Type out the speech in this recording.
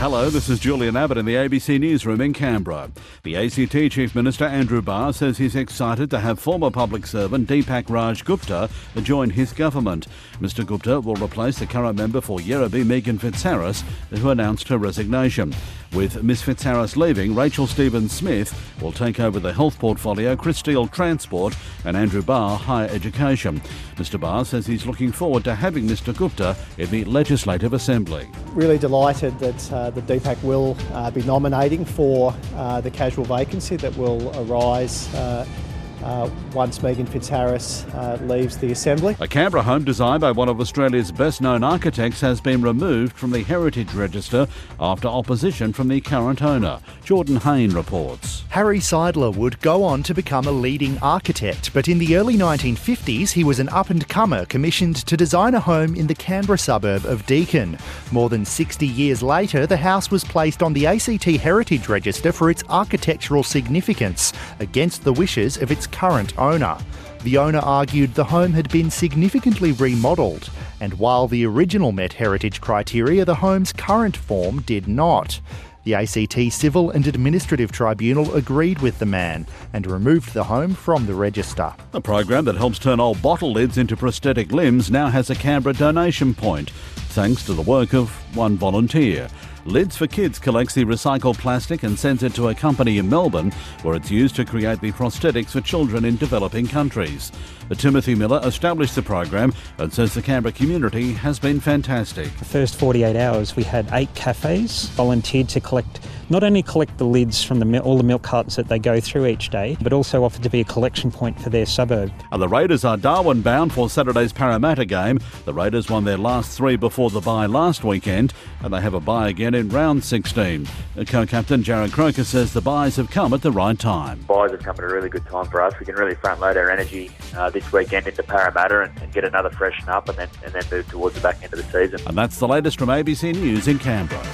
Hello, this is Julian Abbott in the ABC Newsroom in Canberra. The ACT Chief Minister Andrew Barr says he's excited to have former public servant Deepak Raj Gupta join his government. Mr Gupta will replace the current member for Yerrabi Meegan Fitzharris, who announced her resignation. With Miss Fitzharris leaving, Rachel Stephen-Smith will take over the health portfolio, Chris Steel Transport, and Andrew Barr Higher Education. Mr Barr says he's looking forward to having Mr Gupta in the Legislative Assembly. Really delighted that uh, the Deepak will uh, be nominating for uh, the casual vacancy that will arise uh, once Meegan Fitzharris uh, leaves the Assembly. A Canberra home designed by one of Australia's best known architects has been removed from the Heritage Register after opposition from the current owner. Jordan Hayne reports. Harry Seidler would go on to become a leading architect, but in the early 1950s he was an up and comer commissioned to design a home in the Canberra suburb of Deakin. More than 60 years later, the house was placed on the ACT Heritage Register for its architectural significance, against the wishes of its current owner. The owner argued the home had been significantly remodelled, and while the original met heritage criteria, the home's current form did not. The ACT Civil and Administrative Tribunal agreed with the man and removed the home from the register. A program that helps turn old bottle lids into prosthetic limbs now has a Canberra donation point, thanks to the work of one volunteer. Lids for Kids collects the recycled plastic and sends it to a company in Melbourne where it's used to create the prosthetics for children in developing countries. Timothy Miller established the program and says the Canberra community has been fantastic. The first 48 hours, we had eight cafes volunteered to collect not only collect the lids from the, all the milk cartons that they go through each day, but also offered to be a collection point for their suburb. And the Raiders are Darwin bound for Saturday's Parramatta game. The Raiders won their last three before the bye last weekend, and they have a bye again in round 16. Co-captain Jarrod Croker says the byes have come at the right time. Byes have come at a really good time for us. We can really front load our energy uh, this weekend into Parramatta and, and get another freshen up, and then and then move towards the back end of the season. And that's the latest from ABC News in Canberra.